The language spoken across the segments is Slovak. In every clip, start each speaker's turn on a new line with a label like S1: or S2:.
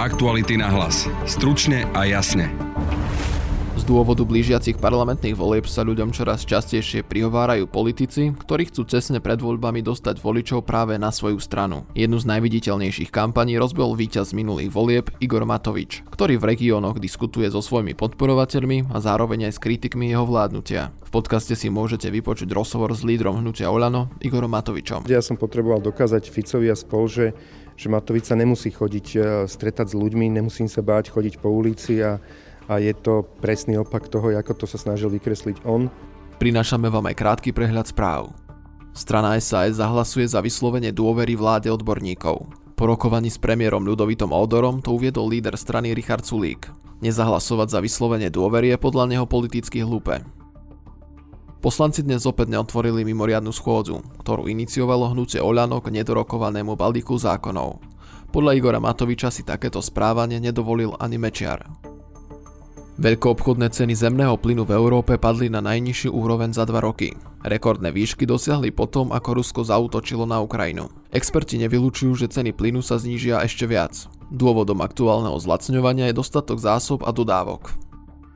S1: Aktuality na hlas. Stručne a jasne.
S2: Z dôvodu blížiacich parlamentných volieb sa ľuďom čoraz častejšie prihovárajú politici, ktorí chcú cesne pred voľbami dostať voličov práve na svoju stranu. Jednu z najviditeľnejších kampaní rozbol víťaz minulých volieb Igor Matovič, ktorý v regiónoch diskutuje so svojimi podporovateľmi a zároveň aj s kritikmi jeho vládnutia. V podcaste si môžete vypočuť rozhovor s lídrom hnutia Olano Igorom Matovičom.
S3: Ja som potreboval dokázať Ficovi a spol, že že Matovič sa nemusí chodiť e, stretať s ľuďmi, nemusím sa báť chodiť po ulici a, a je to presný opak toho, ako to sa snažil vykresliť on.
S2: Prinášame vám aj krátky prehľad správ. Strana SAS zahlasuje za vyslovenie dôvery vláde odborníkov. Po rokovaní s premiérom Ľudovitom Odorom to uviedol líder strany Richard Sulík. Nezahlasovať za vyslovenie dôvery je podľa neho politicky hlúpe. Poslanci dnes opäť neotvorili mimoriadnu schôdzu, ktorú iniciovalo hnutie Oľano k nedorokovanému balíku zákonov. Podľa Igora Matoviča si takéto správanie nedovolil ani Mečiar. Veľkoobchodné ceny zemného plynu v Európe padli na najnižší úroveň za dva roky. Rekordné výšky dosiahli potom, ako Rusko zautočilo na Ukrajinu. Experti nevylučujú, že ceny plynu sa znížia ešte viac. Dôvodom aktuálneho zlacňovania je dostatok zásob a dodávok.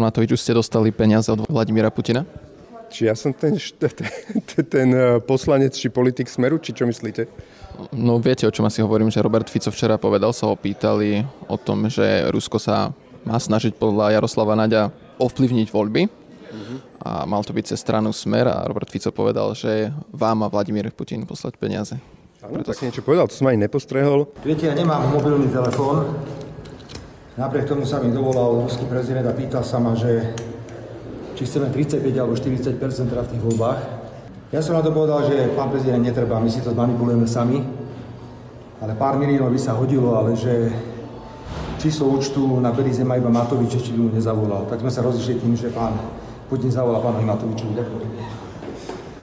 S2: Pán Matovič, už ste dostali peniaze od Vladimíra Putina?
S3: Či ja som ten, ten, ten eh, poslanec, či politik Smeru, či čo myslíte?
S2: No viete, o čom asi hovorím, že Robert Fico včera povedal, sa ho pýtali o tom, že Rusko sa má snažiť podľa Jaroslava Naďa ovplyvniť voľby uh-huh. a mal to byť cez stranu Smer a Robert Fico povedal, že vám má Vladimír Putin poslať peniaze.
S3: Áno, tak niečo povedal, to som ani nepostrehol.
S4: Viete, ja nemám mobilný telefón, Napriek tomu sa mi dovolal ruský prezident a pýtal sa ma, že či chceme 35 alebo 40 teda v tých voľbách. Ja som na to povedal, že pán prezident netreba, my si to zmanipulujeme sami, ale pár miliónov by sa hodilo, ale že číslo účtu na Belize má iba Matovič, či by mu nezavolal. Tak sme sa rozišli tým, že pán Putin zavolal pánovi Matovičovi. Ďakujem.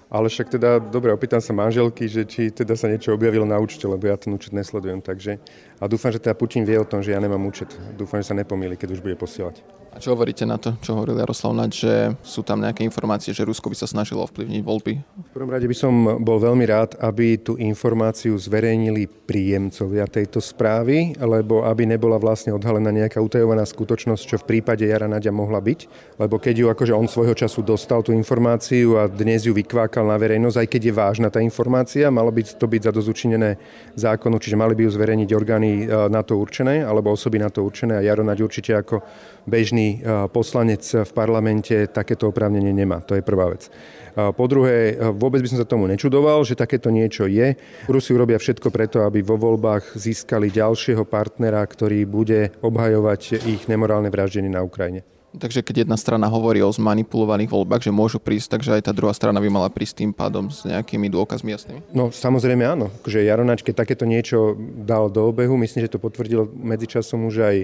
S3: Ale však teda, dobre, opýtam sa manželky, že či teda sa niečo objavilo na účte, lebo ja ten účet nesledujem, takže... A dúfam, že teda Putin vie o tom, že ja nemám účet. Dúfam, že sa nepomýli, keď už bude posielať.
S2: A čo hovoríte na to, čo hovoril Jaroslav Naď, že sú tam nejaké informácie, že Rusko by sa snažilo ovplyvniť voľby?
S3: V prvom rade by som bol veľmi rád, aby tú informáciu zverejnili príjemcovia tejto správy, lebo aby nebola vlastne odhalená nejaká utajovaná skutočnosť, čo v prípade Jara Naďa mohla byť. Lebo keď ju akože on svojho času dostal tú informáciu a dnes ju vykvákal na verejnosť, aj keď je vážna tá informácia, malo by to byť zadozučinené zákonu, čiže mali by ju zverejniť orgány e, na to určené, alebo osoby na to určené a Jaro Naď určite ako bežný poslanec v parlamente takéto oprávnenie nemá. To je prvá vec. Po druhé, vôbec by som sa tomu nečudoval, že takéto niečo je. Rusi urobia všetko preto, aby vo voľbách získali ďalšieho partnera, ktorý bude obhajovať ich nemorálne vraždenie na Ukrajine.
S2: Takže keď jedna strana hovorí o zmanipulovaných voľbách, že môžu prísť, takže aj tá druhá strana by mala prísť tým pádom s nejakými dôkazmi jasnými?
S3: No samozrejme áno. Že Jaronač, keď takéto niečo dal do obehu, myslím, že to potvrdil medzičasom už aj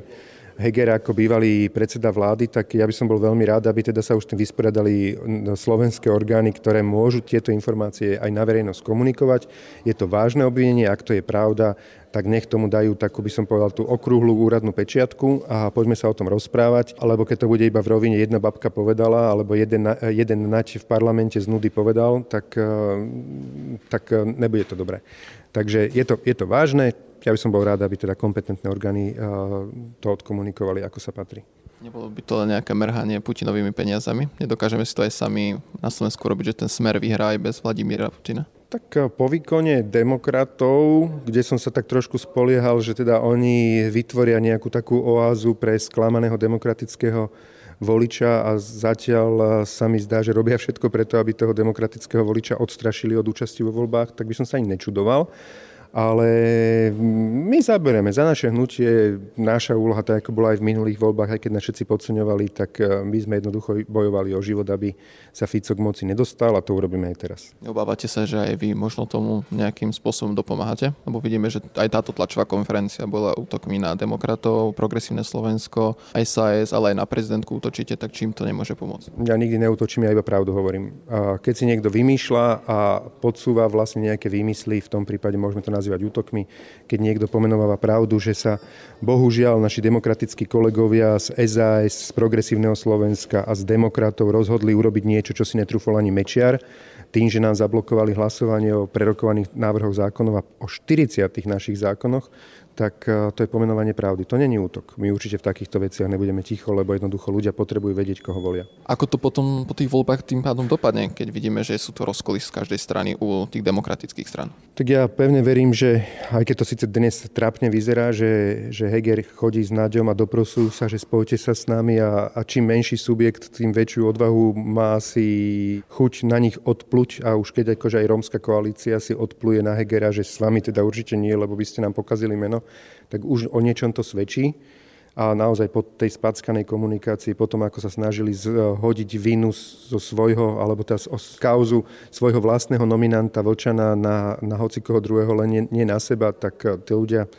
S3: Heger ako bývalý predseda vlády, tak ja by som bol veľmi rád, aby teda sa už tým vysporiadali slovenské orgány, ktoré môžu tieto informácie aj na verejnosť komunikovať. Je to vážne obvinenie, ak to je pravda, tak nech tomu dajú takú, by som povedal, tú okrúhlu úradnú pečiatku a poďme sa o tom rozprávať, alebo keď to bude iba v rovine jedna babka povedala, alebo jeden, jeden nať v parlamente z nudy povedal, tak, eh, tak nebude to dobré. Takže je to, je to vážne, ja by som bol rád, aby teda kompetentné orgány eh, to odkomunikovali, ako sa patrí.
S2: Nebolo by to len nejaké merhanie Putinovými peniazami? Nedokážeme si to aj sami na Slovensku robiť, že ten smer vyhrá aj bez Vladimíra Putina?
S3: Tak eh, po výkone demokratov, kde som sa tak trošku spoliehal, že teda oni vytvoria nejakú takú oázu pre sklamaného demokratického voliča a zatiaľ eh, sa mi zdá, že robia všetko preto, aby toho demokratického voliča odstrašili od účasti vo voľbách, tak by som sa ani nečudoval. Ale my zaberieme za naše hnutie, naša úloha, tak ako bola aj v minulých voľbách, aj keď nás všetci podceňovali, tak e, my sme jednoducho bojovali o život, aby sa Fico k moci nedostal a to urobíme aj teraz.
S2: Obávate sa, že aj vy možno tomu nejakým spôsobom dopomáhate? Lebo vidíme, že aj táto tlačová konferencia bola útokmi na demokratov, progresívne Slovensko, SAS, ale aj na prezidentku útočíte, tak čím to nemôže pomôcť?
S3: Ja nikdy neutočím, ja iba pravdu hovorím. Keď si niekto vymýšľa a podsúva vlastne nejaké výmysly, v tom prípade môžeme to nazvať nazývať útokmi, keď niekto pomenováva pravdu, že sa bohužiaľ naši demokratickí kolegovia z SAS, z Progresívneho Slovenska a z demokratov rozhodli urobiť niečo, čo si netrúfol ani Mečiar, tým, že nám zablokovali hlasovanie o prerokovaných návrhoch zákonov a o 40 našich zákonoch, tak e, to je pomenovanie pravdy. To není útok. My určite v takýchto veciach nebudeme ticho, lebo jednoducho ľudia potrebujú vedieť, koho volia.
S2: Ako to potom po tých voľbách tým pádom dopadne, keď vidíme, že sú to rozkoly z každej strany u tých demokratických stran?
S3: Tak ja pevne verím, že aj keď to síce dnes trápne vyzerá, že, že Heger chodí s Naďom a doprosujú sa, že spojte sa s nami a, a čím menší subjekt, tým väčšiu odvahu má si chuť na nich odpluť a už keď akože aj rómska koalícia si odpluje na Hegera, že s vami teda určite nie, lebo by ste nám pokazili meno, tak už o niečom to svedčí. A naozaj po tej spackanej komunikácii, potom ako sa snažili zhodiť vinu zo svojho, alebo teda z kauzu svojho vlastného nominanta Vlčana na, na hocikoho druhého, len nie, nie na seba, tak eh, tí ľudia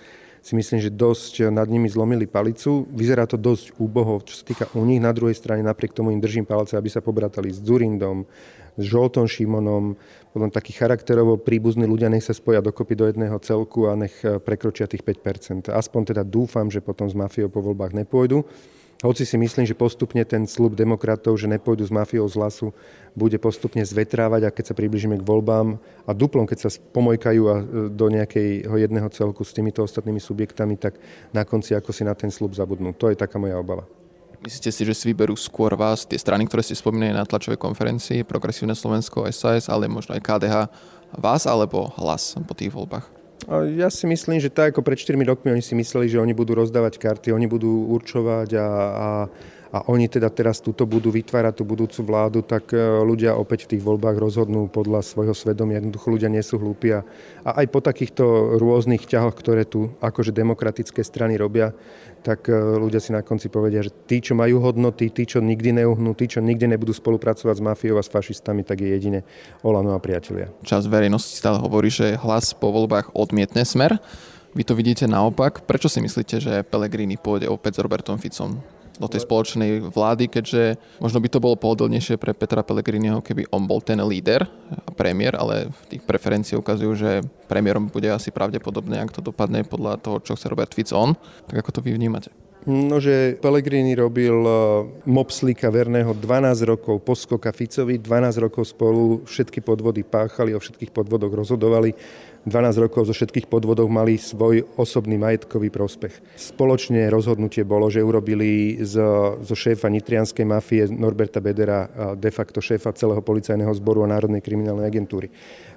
S3: si myslím, že dosť nad nimi zlomili palicu. Vyzerá to dosť úboho, čo sa týka u nich. Na druhej strane napriek tomu im držím palce, aby sa pobratali s Zurindom, s Žoltom Šimonom, potom takí charakterovo príbuzní ľudia nech sa spoja dokopy do jedného celku a nech prekročia tých 5%. Aspoň teda dúfam, že potom s mafiou po voľbách nepôjdu. Hoci si myslím, že postupne ten slub demokratov, že nepôjdu s mafiou z hlasu, bude postupne zvetrávať a keď sa približíme k voľbám a duplom, keď sa pomojkajú a eh, do nejakého jedného celku s týmito ostatnými subjektami, tak na konci ako si na ten slub zabudnú. To je taká moja obava.
S2: Myslíte si, že si vyberú skôr vás tie strany, ktoré ste spomínali na tlačovej konferencii, Progresívne Slovensko, SAS, ale možno aj KDH, vás alebo hlas po tých voľbách?
S3: Ja si myslím, že tak ako pred 4 rokmi oni si mysleli, že oni budú rozdávať karty, oni budú určovať a, a a oni teda teraz túto budú vytvárať tú budúcu vládu, tak e, ľudia opäť v tých voľbách rozhodnú podľa svojho svedomia. Jednoducho ľudia nie sú hlúpi a, aj po takýchto rôznych ťahoch, ktoré tu akože demokratické strany robia, tak e, ľudia si na konci povedia, že tí, čo majú hodnoty, tí, čo nikdy neuhnú, tí, čo nikdy nebudú spolupracovať s mafiou a s fašistami, tak je jedine Olano a priatelia.
S2: Čas verejnosti stále hovorí, že hlas po voľbách odmietne smer. Vy to vidíte naopak. Prečo si myslíte, že Pellegrini pôjde opäť s Robertom Ficom do tej spoločnej vlády, keďže možno by to bolo pohodlnejšie pre Petra Pellegriniho, keby on bol ten líder premiér, ale v tých preferencií ukazujú, že premiérom bude asi pravdepodobne, ak to dopadne podľa toho, čo chce Robert Fico on. Tak ako to vy vnímate?
S3: No, že Pellegrini robil e, mopslíka verného 12 rokov, poskoka Ficovi, 12 rokov spolu, všetky podvody páchali, o všetkých podvodoch rozhodovali 12 rokov zo všetkých podvodov mali svoj osobný majetkový prospech. Spoločne rozhodnutie bolo, že urobili z, zo šéfa nitrianskej mafie Norberta Bedera de facto šéfa celého policajného zboru a Národnej kriminálnej agentúry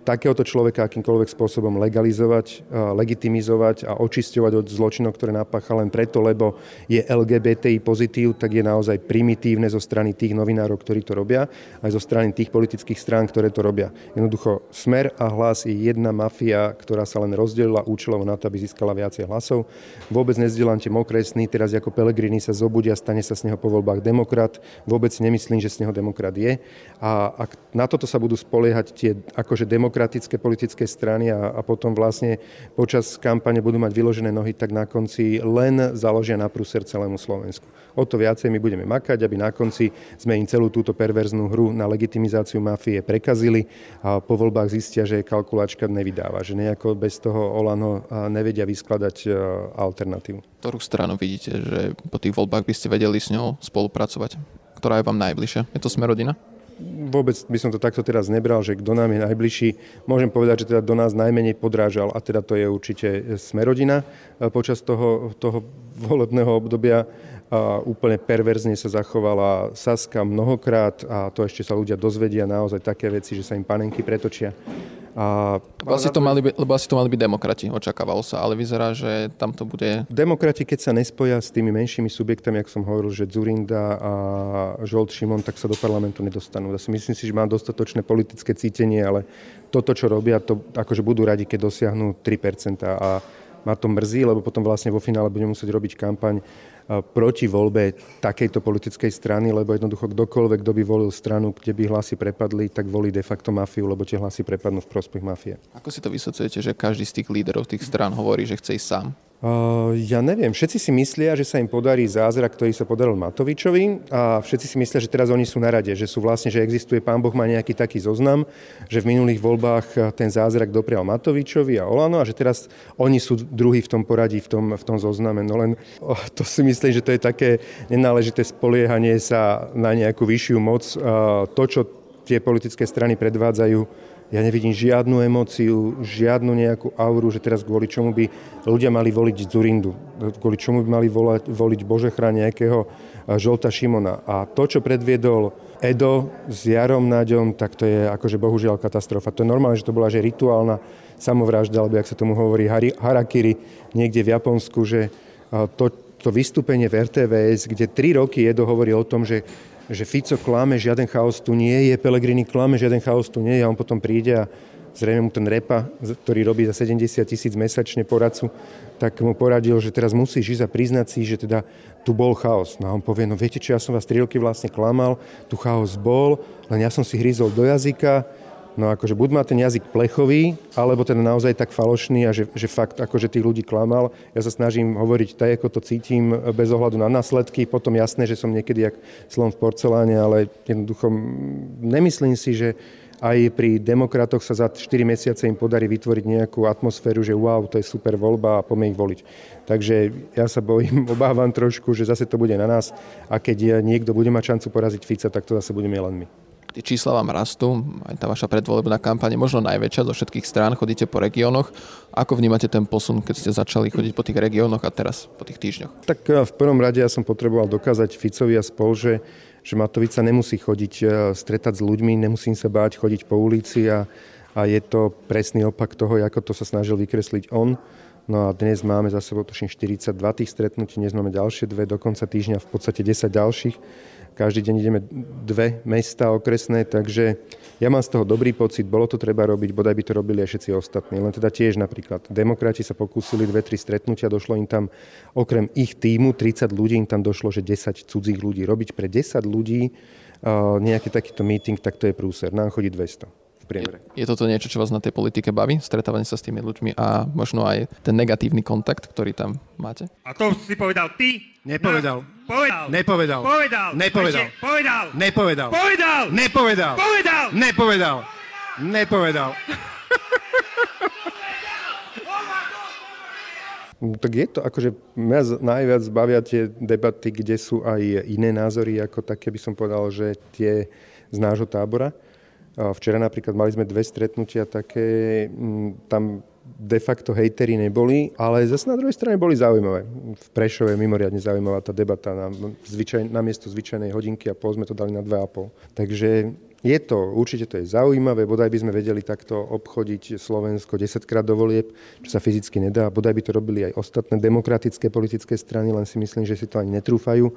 S3: takéhoto človeka akýmkoľvek spôsobom legalizovať, legitimizovať a očisťovať od zločinov, ktoré napácha len preto, lebo je LGBTI pozitív, tak je naozaj primitívne zo strany tých novinárov, ktorí to robia, aj zo strany tých politických strán, ktoré to robia. Jednoducho Smer a hlas je jedna mafia, ktorá sa len rozdelila účelovo na to, aby získala viacej hlasov. Vôbec nezdielam tie mokré teraz ako Pelegrini sa zobudia, stane sa z neho po voľbách demokrat. Vôbec nemyslím, že z neho demokrat je. A ak na toto sa budú spoliehať tie akože demokrat demokratické politické strany a, a potom vlastne počas kampane budú mať vyložené nohy, tak na konci len založia na prúser celému Slovensku. O to viacej my budeme makať, aby na konci sme im celú túto perverznú hru na legitimizáciu mafie prekazili a po voľbách zistia, že kalkulačka nevydáva, že nejako bez toho Olano nevedia vyskladať e, alternatívu.
S2: Ktorú stranu vidíte, že po tých voľbách by ste vedeli s ňou spolupracovať? Ktorá je vám najbližšia? Je to Smerodina?
S3: vôbec by som to takto teraz nebral, že kto nám je najbližší. Môžem povedať, že teda do nás najmenej podrážal a teda to je určite Smerodina e, počas toho, toho volebného obdobia. A úplne perverzne sa zachovala Saska mnohokrát a to ešte sa ľudia dozvedia naozaj také veci, že sa im panenky pretočia.
S2: A lebo, asi to mali by, lebo asi to mali byť demokrati, očakávalo sa, ale vyzerá, že tam to bude...
S3: Demokrati, keď sa nespoja s tými menšími subjektami, ako som hovoril, že Zurinda a Žolt Šimon, tak sa do parlamentu nedostanú. Ja si myslím si, že má dostatočné politické cítenie, ale toto, čo robia, to akože budú radi, keď dosiahnu 3% a ma to mrzí, lebo potom vlastne vo finále budeme musieť robiť kampaň proti voľbe takejto politickej strany, lebo jednoducho kdokoľvek, kto by volil stranu, kde by hlasy prepadli, tak volí de facto mafiu, lebo tie hlasy prepadnú v prospech mafie.
S2: Ako si to vysocujete, že každý z tých líderov tých strán hovorí, že chce ísť sám?
S3: Uh, ja neviem. Všetci si myslia, že sa im podarí zázrak, ktorý sa podaril Matovičovi a všetci si myslia, že teraz oni sú na rade, že sú vlastne, že existuje, pán Boh má nejaký taký zoznam, že v minulých voľbách ten zázrak doprial Matovičovi a Olano a že teraz oni sú druhí v tom poradí, v tom, v tom zozname. No len to si myslím, že to je také nenáležité spoliehanie sa na nejakú vyššiu moc. Uh, to, čo tie politické strany predvádzajú, ja nevidím žiadnu emóciu, žiadnu nejakú auru, že teraz kvôli čomu by ľudia mali voliť Zurindu, kvôli čomu by mali volať, voliť Božechra nejakého Žolta Šimona. A to, čo predviedol Edo s Jarom Naďom, tak to je akože bohužiaľ katastrofa. To je normálne, že to bola že rituálna samovražda, alebo jak sa tomu hovorí harakiri niekde v Japonsku, že to, to vystúpenie v RTVS, kde tri roky Edo hovorí o tom, že že Fico klame, žiaden chaos tu nie je, Pelegrini klame, žiaden chaos tu nie je a on potom príde a zrejme mu ten repa, ktorý robí za 70 tisíc mesačne poradcu, tak mu poradil, že teraz musíš ísť a priznať si, že teda tu bol chaos. No a on povie, no viete čo, ja som vás 3 roky vlastne klamal, tu chaos bol, len ja som si hryzol do jazyka, No akože buď má ten jazyk plechový, alebo ten naozaj tak falošný a že, že fakt akože tých ľudí klamal. Ja sa snažím hovoriť tak, ako to cítim, bez ohľadu na následky. Potom jasné, že som niekedy jak slon v porceláne, ale jednoducho nemyslím si, že aj pri demokratoch sa za 4 mesiace im podarí vytvoriť nejakú atmosféru, že wow, to je super voľba a poďme ich voliť. Takže ja sa bojím, obávam trošku, že zase to bude na nás a keď niekto bude mať šancu poraziť Fica, tak to zase budeme len my
S2: tie čísla vám rastú, aj tá vaša predvolebná kampaň je možno najväčšia zo všetkých strán, chodíte po regiónoch. Ako vnímate ten posun, keď ste začali chodiť po tých regiónoch a teraz po tých týždňoch?
S3: Tak eh, v prvom rade ja som potreboval dokázať Ficovi a spol, že, že Matovica nemusí chodiť eh, stretať s ľuďmi, nemusím sa báť chodiť po ulici a, a je to presný opak toho, ako to sa snažil vykresliť on. No a dnes máme za sebou tuším 42 tých stretnutí, dnes máme ďalšie dve, do konca týždňa v podstate 10 ďalších. Každý deň ideme dve mesta okresné, takže ja mám z toho dobrý pocit, bolo to treba robiť, bodaj by to robili aj všetci ostatní. Len teda tiež napríklad demokrati sa pokúsili dve, tri stretnutia, došlo im tam okrem ich týmu 30 ľudí, im tam došlo, že 10 cudzích ľudí. Robiť pre 10 ľudí nejaký takýto meeting, tak to je prúser. Nám chodí 200 priemere.
S2: Je, je toto niečo, čo vás na tej politike baví? Stretávanie sa s tými ľuďmi a možno aj ten negatívny kontakt, ktorý tam máte?
S5: A to si povedal ty?
S6: Nepovedal.
S5: No, povedal.
S6: Nepovedal.
S5: Povedal.
S6: Nepovedal.
S5: Ešte, povedal.
S6: Nepovedal.
S5: Povedal.
S6: Nepovedal.
S5: Povedal.
S6: Nepovedal. Nepovedal.
S3: Tak je to, akože mňa najviac bavia tie debaty, kde sú aj iné názory, ako také by som povedal, že tie z nášho tábora. Včera napríklad mali sme dve stretnutia také, mm, tam de facto hejteri neboli, ale zase na druhej strane boli zaujímavé. V Prešove je mimoriadne zaujímavá tá debata. Na, zvyčaj, na miesto zvyčajnej hodinky a pol sme to dali na 2,5. Takže je to, určite to je zaujímavé, bodaj by sme vedeli takto obchodiť Slovensko 10 krát do volieb, čo sa fyzicky nedá. Bodaj by to robili aj ostatné demokratické politické strany, len si myslím, že si to ani netrúfajú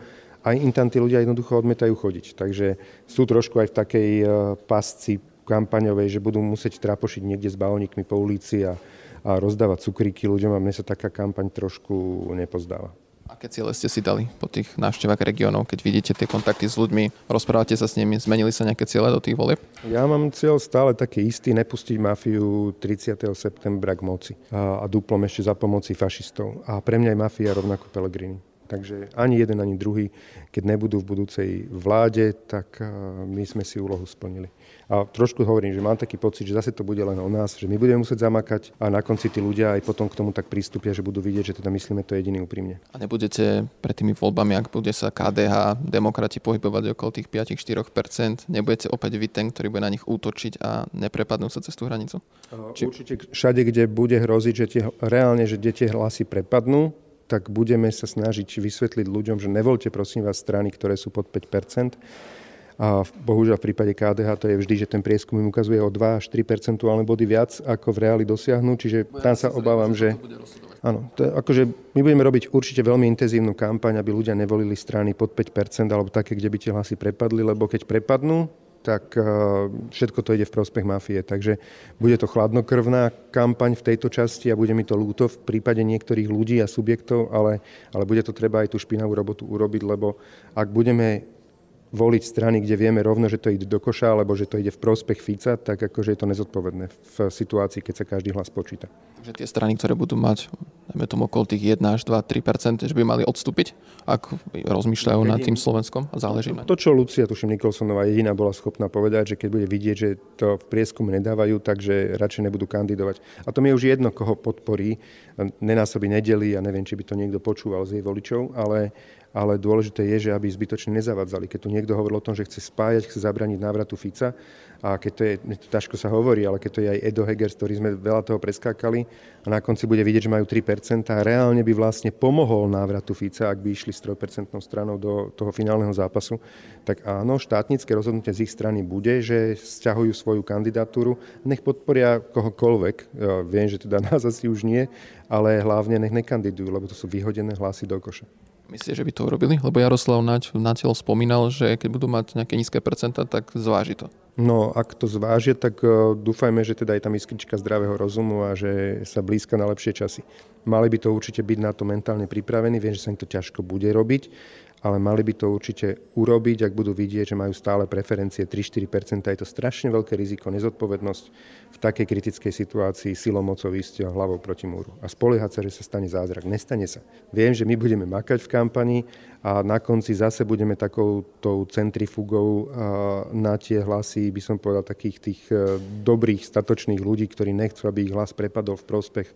S3: aj im tam tí ľudia jednoducho odmetajú chodiť. Takže sú trošku aj v takej e, pasci kampaňovej, že budú musieť trápošiť niekde s balónikmi po ulici a, a rozdávať cukríky ľuďom a mne sa taká kampaň trošku nepozdáva.
S2: Aké ciele ste si dali po tých návštevách regiónov, keď vidíte tie kontakty s ľuďmi, rozprávate sa s nimi, zmenili sa nejaké ciele do tých volieb?
S3: Ja mám cieľ stále taký istý, nepustiť mafiu 30. septembra k moci a, a duplom ešte za pomoci fašistov. A pre mňa je mafia rovnako Pelegrini. Takže ani jeden, ani druhý, keď nebudú v budúcej vláde, tak my sme si úlohu splnili. A trošku hovorím, že mám taký pocit, že zase to bude len o nás, že my budeme musieť zamakať a na konci tí ľudia aj potom k tomu tak prístupia, že budú vidieť, že teda myslíme to jediný úprimne.
S2: A nebudete pred tými voľbami, ak bude sa KDH, demokrati pohybovať okolo tých 5-4%, nebudete opäť vy ten, ktorý bude na nich útočiť a neprepadnú sa cez tú hranicu?
S3: Či... Určite všade, kde bude hroziť, že tie, reálne, že tie hlasy prepadnú, tak budeme sa snažiť vysvetliť ľuďom, že nevolte prosím vás strany, ktoré sú pod 5 a bohužiaľ v prípade KDH to je vždy, že ten prieskum im ukazuje o 2 až 3 percentuálne body viac, ako v reáli dosiahnu, čiže tam sa obávam, že... Áno, to je, akože my budeme robiť určite veľmi intenzívnu kampaň, aby ľudia nevolili strany pod 5%, alebo také, kde by tie hlasy prepadli, lebo keď prepadnú, tak eh, všetko to ide v prospech mafie. Takže bude to chladnokrvná kampaň v tejto časti a bude mi to ľúto v prípade niektorých ľudí a subjektov, ale, ale bude to treba aj tú špinavú robotu urobiť, lebo ak budeme voliť strany, kde vieme rovno, že to ide do koša, alebo že to ide v prospech Fica, tak akože je to nezodpovedné v situácii, keď sa každý hlas počíta.
S2: Takže tie strany, ktoré budú mať, dajme tomu okolo tých 1 až 2, 3 že by mali odstúpiť, ak rozmýšľajú nad tým Slovenskom a záleží na
S3: To, čo Lucia, tuším, Nikolsonová jediná bola schopná povedať, že keď bude vidieť, že to v prieskume nedávajú, takže radšej nebudú kandidovať. A to mi je už jedno, koho podporí. Nenásobí nedeli a neviem, či by to niekto počúval z jej voličov, ale ale dôležité je, že aby zbytočne nezavadzali. Keď tu niekto hovoril o tom, že chce spájať, chce zabraniť návratu Fica, a keď to je, to ťažko sa hovorí, ale keď to je aj Edo Heger, s ktorým sme veľa toho preskákali a na konci bude vidieť, že majú 3%, a reálne by vlastne pomohol návratu Fica, ak by išli s 3% stranou do toho finálneho zápasu, tak áno, štátnické rozhodnutie z ich strany bude, že stiahujú svoju kandidatúru, nech podporia kohokoľvek. Ja viem, že teda nás asi už nie, ale hlavne nech nekandidujú, lebo to sú vyhodené hlasy do koša.
S2: Myslíte, že by to urobili? Lebo Jaroslav Naď na telo spomínal, že keď budú mať nejaké nízke percentá, tak zváži to.
S3: No, ak to zvážia, tak uh, dúfajme, že teda je tam iskrička zdravého rozumu a že sa blízka na lepšie časy. Mali by to určite byť na to mentálne pripravení, viem, že sa im to ťažko bude robiť, ale mali by to určite urobiť, ak budú vidieť, že majú stále preferencie 3-4%. Je to strašne veľké riziko, nezodpovednosť v takej kritickej situácii silou mocou ísť hlavou proti múru. A spoliehať sa, že sa stane zázrak. Nestane sa. Viem, že my budeme makať v kampani a na konci zase budeme takou tou centrifugou na tie hlasy, by som povedal, takých tých e, dobrých, statočných ľudí, ktorí nechcú, aby ich hlas prepadol v prospech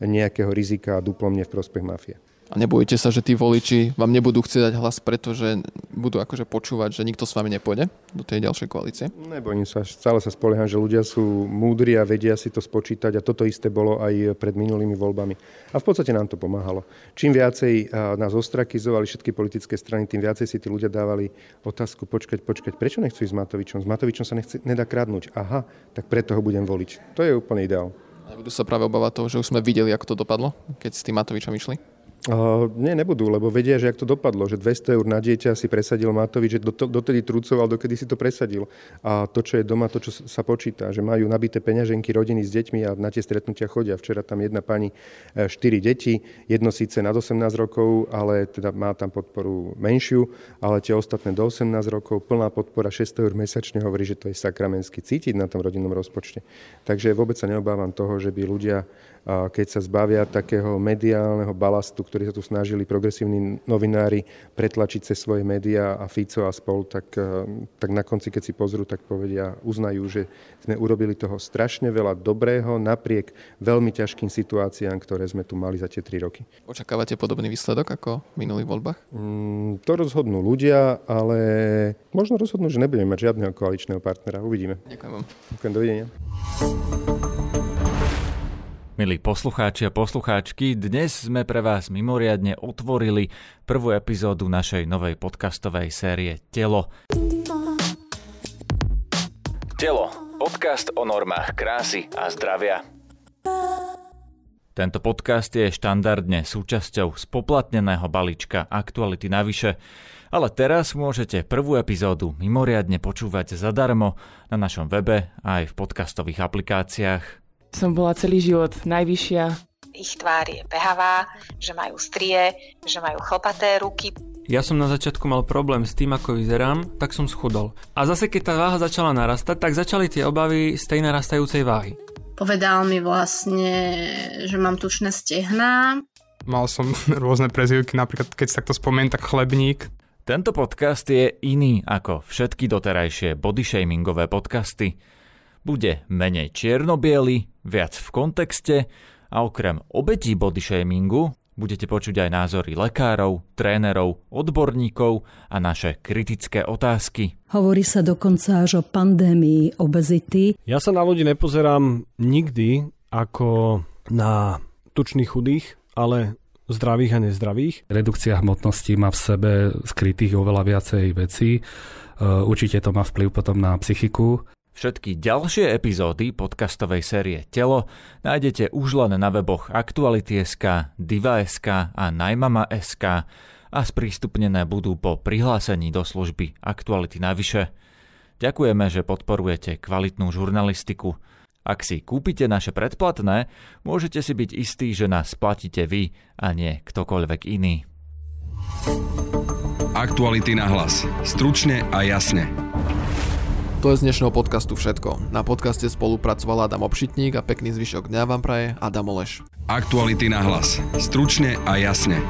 S3: nejakého rizika a duplomne v prospech mafie.
S2: A nebojte sa, že tí voliči vám nebudú chcieť dať hlas, pretože budú akože počúvať, že nikto s vami nepôjde do tej ďalšej koalície?
S3: Nebojím sa, stále sa spolieham, že ľudia sú múdri a vedia si to spočítať a toto isté bolo aj pred minulými voľbami. A v podstate nám to pomáhalo. Čím viacej nás ostrakizovali všetky politické strany, tým viacej si tí ľudia dávali otázku, počkať, počkať, prečo nechcú ísť s Matovičom? S Matovičom sa nechce, nedá kradnúť. Aha, tak preto ho budem voliť. To je úplne ideál.
S2: A budú sa práve obávať toho, že už sme videli, ako to dopadlo, keď s tým Matovičom išli?
S3: Uh, nie, nebudú, lebo vedia, že ak to dopadlo, že 200 eur na dieťa si presadil Matovič, že do, dotedy trúcoval, dokedy si to presadil. A to, čo je doma, to, čo sa počíta, že majú nabité peňaženky rodiny s deťmi a na tie stretnutia chodia. Včera tam jedna pani 4 e, deti, jedno síce nad 18 rokov, ale teda má tam podporu menšiu, ale tie ostatné do 18 rokov, plná podpora 600 eur mesačne hovorí, že to je sakramensky cítiť na tom rodinnom rozpočte. Takže vôbec sa neobávam toho, že by ľudia keď sa zbavia takého mediálneho balastu, ktorý sa tu snažili progresívni novinári pretlačiť cez svoje médiá a Fico a spol, tak, e, tak na konci, keď si pozrú, tak povedia, uznajú, že sme urobili toho strašne veľa dobrého napriek veľmi ťažkým situáciám, ktoré sme tu mali za tie tri roky.
S2: Očakávate podobný výsledok ako v minulých voľbách?
S3: Mm, to rozhodnú ľudia, ale možno rozhodnú, že nebudeme mať žiadneho koaličného partnera. Uvidíme.
S2: Ďakujem vám.
S3: Ďakujem, dovidenia.
S5: Milí poslucháči a poslucháčky, dnes sme pre vás mimoriadne otvorili prvú epizódu našej novej podcastovej série Telo. Telo. Podcast o normách krásy a zdravia. Tento podcast je štandardne súčasťou spoplatneného balíčka Aktuality navyše, ale teraz môžete prvú epizódu mimoriadne počúvať zadarmo na našom webe a aj v podcastových aplikáciách
S7: som bola celý život najvyššia.
S8: Ich tvár je behavá, že majú strie, že majú chlpaté ruky.
S9: Ja som na začiatku mal problém s tým, ako vyzerám, tak som schudol. A zase keď tá váha začala narastať, tak začali tie obavy z tej narastajúcej váhy.
S10: Povedal mi vlastne, že mám tučné stehná.
S11: Mal som rôzne prezivky, napríklad keď sa takto spomeniem, tak chlebník.
S5: Tento podcast je iný ako všetky doterajšie bodyshamingové podcasty. Bude menej čierno viac v kontexte a okrem obetí body shamingu budete počuť aj názory lekárov, trénerov, odborníkov a naše kritické otázky.
S12: Hovorí sa dokonca až o pandémii obezity.
S13: Ja sa na ľudí nepozerám nikdy ako na tučných chudých, ale zdravých a nezdravých.
S14: Redukcia hmotnosti má v sebe skrytých oveľa viacej vecí určite to má vplyv potom na psychiku.
S5: Všetky ďalšie epizódy podcastovej série Telo nájdete už len na weboch Aktuality.sk, Diva.sk a Najmama.sk a sprístupnené budú po prihlásení do služby Aktuality navyše. Ďakujeme, že podporujete kvalitnú žurnalistiku. Ak si kúpite naše predplatné, môžete si byť istí, že nás platíte vy a nie ktokoľvek iný.
S1: Aktuality na hlas. Stručne a jasne.
S2: To je z dnešného podcastu všetko. Na podcaste spolupracoval Adam Obšitník a pekný zvyšok dňa vám praje Adam Oleš.
S1: Aktuality na hlas. Stručne a jasne.